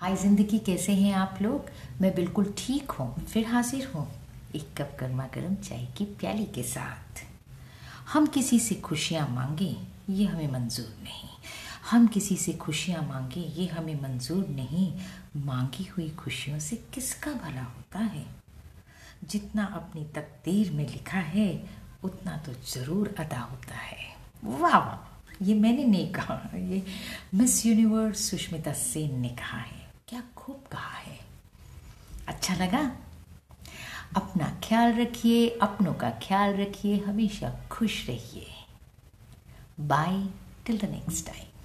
हाय ज़िंदगी कैसे हैं आप लोग? मैं बिल्कुल ठीक हूँ, फिर हाजिर हूँ। एक कप गर्मा गर्म चाय की प्याली के साथ। हम किसी से खुशियाँ मांगे, ये हमें मंजूर नहीं। हम किसी से खुशियाँ मांगे, ये हमें मंजूर नहीं। मांगी हुई खुशियों से किसका भला होता है? जितना अपनी तकदीर में लिखा है, उतना तो ज़रूर अदा होता है। वाह! वाह ये मैंने नहीं कहा, ये मिस यूनिवर्स सुष्मिता सेन ने कहा है। क्या खूब कहा है। अच्छा लगा? अपना ख्याल रखिए, अपनों का ख्याल रखिए, हमेशा खुश रहिए। Bye till the next time